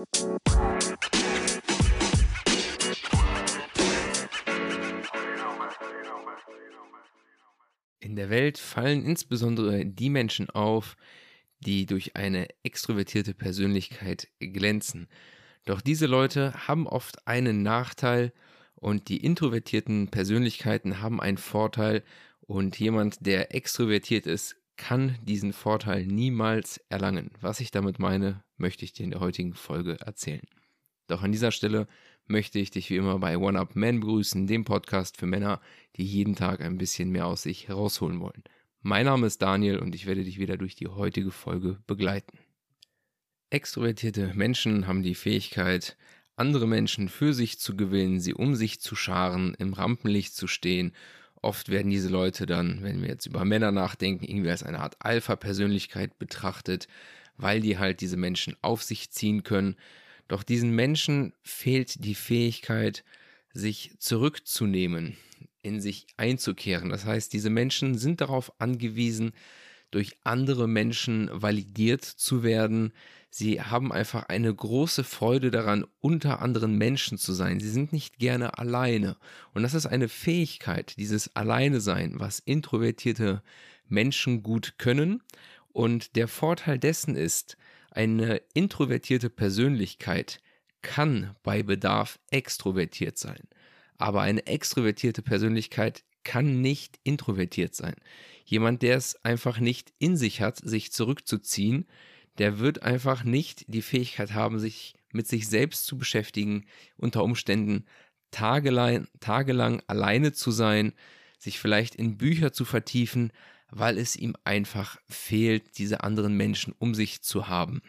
In der Welt fallen insbesondere die Menschen auf, die durch eine extrovertierte Persönlichkeit glänzen. Doch diese Leute haben oft einen Nachteil und die introvertierten Persönlichkeiten haben einen Vorteil und jemand, der extrovertiert ist, kann diesen Vorteil niemals erlangen. Was ich damit meine, möchte ich dir in der heutigen Folge erzählen. Doch an dieser Stelle möchte ich dich wie immer bei One Up Men begrüßen, dem Podcast für Männer, die jeden Tag ein bisschen mehr aus sich herausholen wollen. Mein Name ist Daniel und ich werde dich wieder durch die heutige Folge begleiten. Extrovertierte Menschen haben die Fähigkeit, andere Menschen für sich zu gewinnen, sie um sich zu scharen, im Rampenlicht zu stehen. Oft werden diese Leute dann, wenn wir jetzt über Männer nachdenken, irgendwie als eine Art Alpha-Persönlichkeit betrachtet, weil die halt diese Menschen auf sich ziehen können. Doch diesen Menschen fehlt die Fähigkeit, sich zurückzunehmen, in sich einzukehren. Das heißt, diese Menschen sind darauf angewiesen, durch andere Menschen validiert zu werden. Sie haben einfach eine große Freude daran, unter anderen Menschen zu sein. Sie sind nicht gerne alleine. Und das ist eine Fähigkeit, dieses Alleine sein, was introvertierte Menschen gut können. Und der Vorteil dessen ist, eine introvertierte Persönlichkeit kann bei Bedarf extrovertiert sein. Aber eine extrovertierte Persönlichkeit kann nicht introvertiert sein. Jemand, der es einfach nicht in sich hat, sich zurückzuziehen, der wird einfach nicht die Fähigkeit haben, sich mit sich selbst zu beschäftigen, unter Umständen tagelang, tagelang alleine zu sein, sich vielleicht in Bücher zu vertiefen, weil es ihm einfach fehlt, diese anderen Menschen um sich zu haben.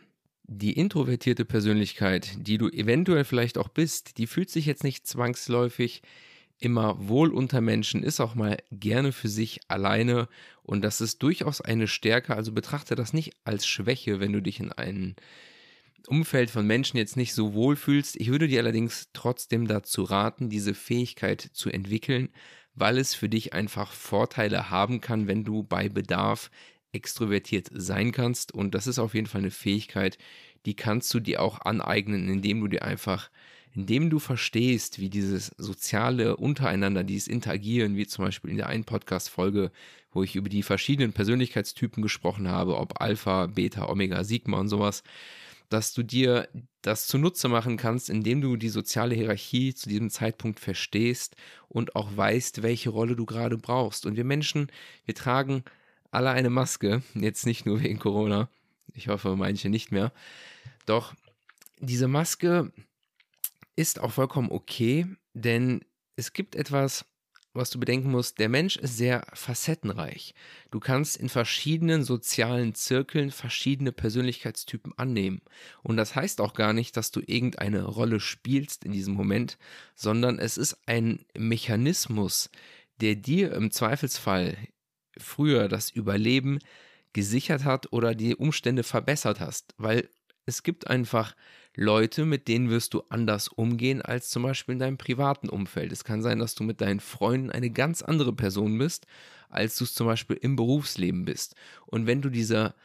Die introvertierte Persönlichkeit, die du eventuell vielleicht auch bist, die fühlt sich jetzt nicht zwangsläufig immer wohl unter Menschen, ist auch mal gerne für sich alleine und das ist durchaus eine Stärke. Also betrachte das nicht als Schwäche, wenn du dich in einem Umfeld von Menschen jetzt nicht so wohl fühlst. Ich würde dir allerdings trotzdem dazu raten, diese Fähigkeit zu entwickeln, weil es für dich einfach Vorteile haben kann, wenn du bei Bedarf extrovertiert sein kannst. Und das ist auf jeden Fall eine Fähigkeit, die kannst du dir auch aneignen, indem du dir einfach, indem du verstehst, wie dieses soziale untereinander, dieses Interagieren, wie zum Beispiel in der einen Podcast-Folge, wo ich über die verschiedenen Persönlichkeitstypen gesprochen habe, ob Alpha, Beta, Omega, Sigma und sowas, dass du dir das zunutze machen kannst, indem du die soziale Hierarchie zu diesem Zeitpunkt verstehst und auch weißt, welche Rolle du gerade brauchst. Und wir Menschen, wir tragen alle eine Maske, jetzt nicht nur wegen Corona, ich hoffe manche nicht mehr. Doch diese Maske ist auch vollkommen okay, denn es gibt etwas, was du bedenken musst, der Mensch ist sehr facettenreich. Du kannst in verschiedenen sozialen Zirkeln verschiedene Persönlichkeitstypen annehmen. Und das heißt auch gar nicht, dass du irgendeine Rolle spielst in diesem Moment, sondern es ist ein Mechanismus, der dir im Zweifelsfall früher das Überleben gesichert hat oder die Umstände verbessert hast. Weil es gibt einfach Leute, mit denen wirst du anders umgehen als zum Beispiel in deinem privaten Umfeld. Es kann sein, dass du mit deinen Freunden eine ganz andere Person bist, als du es zum Beispiel im Berufsleben bist. Und wenn du dieser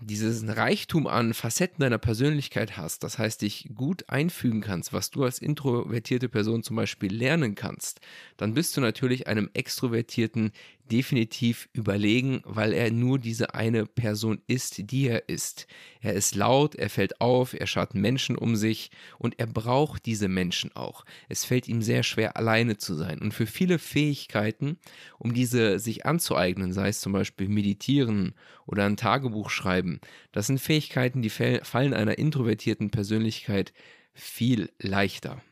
diesen Reichtum an Facetten deiner Persönlichkeit hast, das heißt, dich gut einfügen kannst, was du als introvertierte Person zum Beispiel lernen kannst, dann bist du natürlich einem Extrovertierten definitiv überlegen, weil er nur diese eine Person ist, die er ist. Er ist laut, er fällt auf, er schaut Menschen um sich und er braucht diese Menschen auch. Es fällt ihm sehr schwer, alleine zu sein. Und für viele Fähigkeiten, um diese sich anzueignen, sei es zum Beispiel meditieren oder ein Tagebuch schreiben, das sind Fähigkeiten, die fallen einer introvertierten Persönlichkeit viel leichter.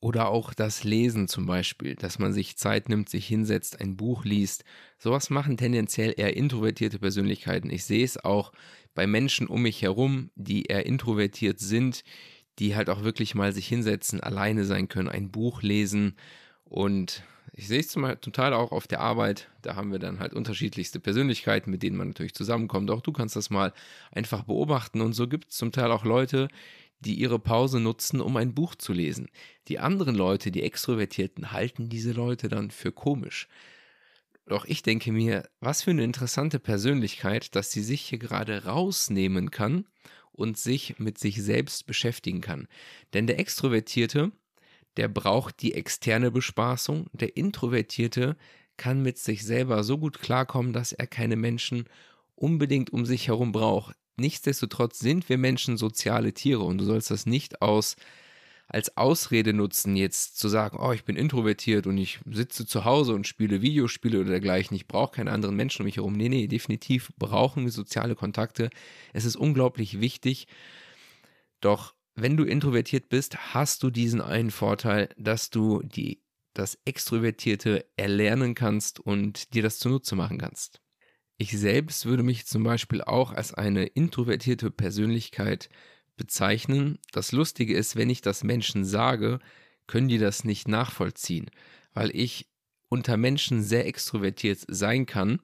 Oder auch das Lesen zum Beispiel, dass man sich Zeit nimmt, sich hinsetzt, ein Buch liest. Sowas machen tendenziell eher introvertierte Persönlichkeiten. Ich sehe es auch bei Menschen um mich herum, die eher introvertiert sind, die halt auch wirklich mal sich hinsetzen, alleine sein können, ein Buch lesen. Und ich sehe es zum total auch auf der Arbeit. Da haben wir dann halt unterschiedlichste Persönlichkeiten, mit denen man natürlich zusammenkommt. Auch du kannst das mal einfach beobachten. Und so gibt es zum Teil auch Leute, die ihre Pause nutzen, um ein Buch zu lesen. Die anderen Leute, die Extrovertierten, halten diese Leute dann für komisch. Doch ich denke mir, was für eine interessante Persönlichkeit, dass sie sich hier gerade rausnehmen kann, und sich mit sich selbst beschäftigen kann. Denn der Extrovertierte, der braucht die externe Bespaßung, der Introvertierte kann mit sich selber so gut klarkommen, dass er keine Menschen unbedingt um sich herum braucht. Nichtsdestotrotz sind wir Menschen soziale Tiere und du sollst das nicht aus als Ausrede nutzen, jetzt zu sagen, oh, ich bin introvertiert und ich sitze zu Hause und spiele Videospiele oder dergleichen, ich brauche keine anderen Menschen um mich herum. Nee, nee, definitiv brauchen wir soziale Kontakte. Es ist unglaublich wichtig. Doch wenn du introvertiert bist, hast du diesen einen Vorteil, dass du die, das Extrovertierte erlernen kannst und dir das zunutze machen kannst. Ich selbst würde mich zum Beispiel auch als eine introvertierte Persönlichkeit bezeichnen. Das Lustige ist, wenn ich das Menschen sage, können die das nicht nachvollziehen, weil ich unter Menschen sehr extrovertiert sein kann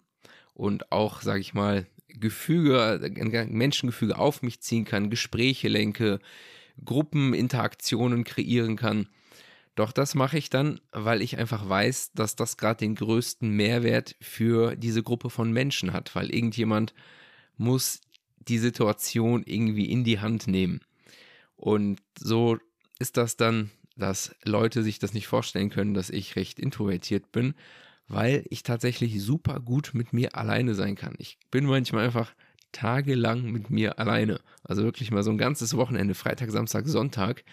und auch, sage ich mal, Gefüge, Menschengefüge auf mich ziehen kann, Gespräche lenke, Gruppeninteraktionen kreieren kann. Doch das mache ich dann, weil ich einfach weiß, dass das gerade den größten Mehrwert für diese Gruppe von Menschen hat, weil irgendjemand muss die Situation irgendwie in die Hand nehmen. Und so ist das dann, dass Leute sich das nicht vorstellen können, dass ich recht introvertiert bin, weil ich tatsächlich super gut mit mir alleine sein kann. Ich bin manchmal einfach tagelang mit mir alleine. Also wirklich mal so ein ganzes Wochenende, Freitag, Samstag, Sonntag.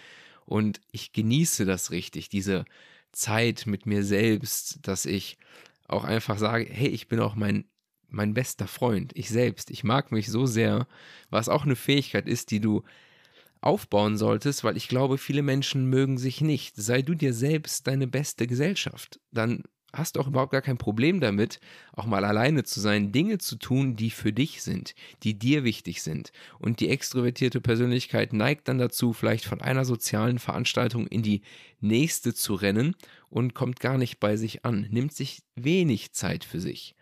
Und ich genieße das richtig, diese Zeit mit mir selbst, dass ich auch einfach sage, hey, ich bin auch mein, mein bester Freund, ich selbst. Ich mag mich so sehr, was auch eine Fähigkeit ist, die du aufbauen solltest, weil ich glaube, viele Menschen mögen sich nicht. Sei du dir selbst deine beste Gesellschaft. Dann hast auch überhaupt gar kein Problem damit, auch mal alleine zu sein, Dinge zu tun, die für dich sind, die dir wichtig sind. Und die extrovertierte Persönlichkeit neigt dann dazu, vielleicht von einer sozialen Veranstaltung in die nächste zu rennen und kommt gar nicht bei sich an, nimmt sich wenig Zeit für sich.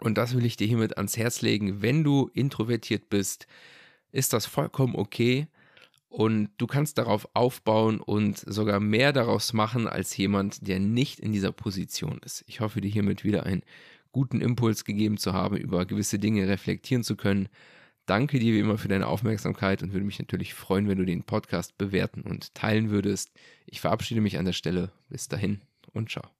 Und das will ich dir hiermit ans Herz legen. Wenn du introvertiert bist, ist das vollkommen okay. Und du kannst darauf aufbauen und sogar mehr daraus machen als jemand, der nicht in dieser Position ist. Ich hoffe, dir hiermit wieder einen guten Impuls gegeben zu haben, über gewisse Dinge reflektieren zu können. Danke dir wie immer für deine Aufmerksamkeit und würde mich natürlich freuen, wenn du den Podcast bewerten und teilen würdest. Ich verabschiede mich an der Stelle. Bis dahin und ciao.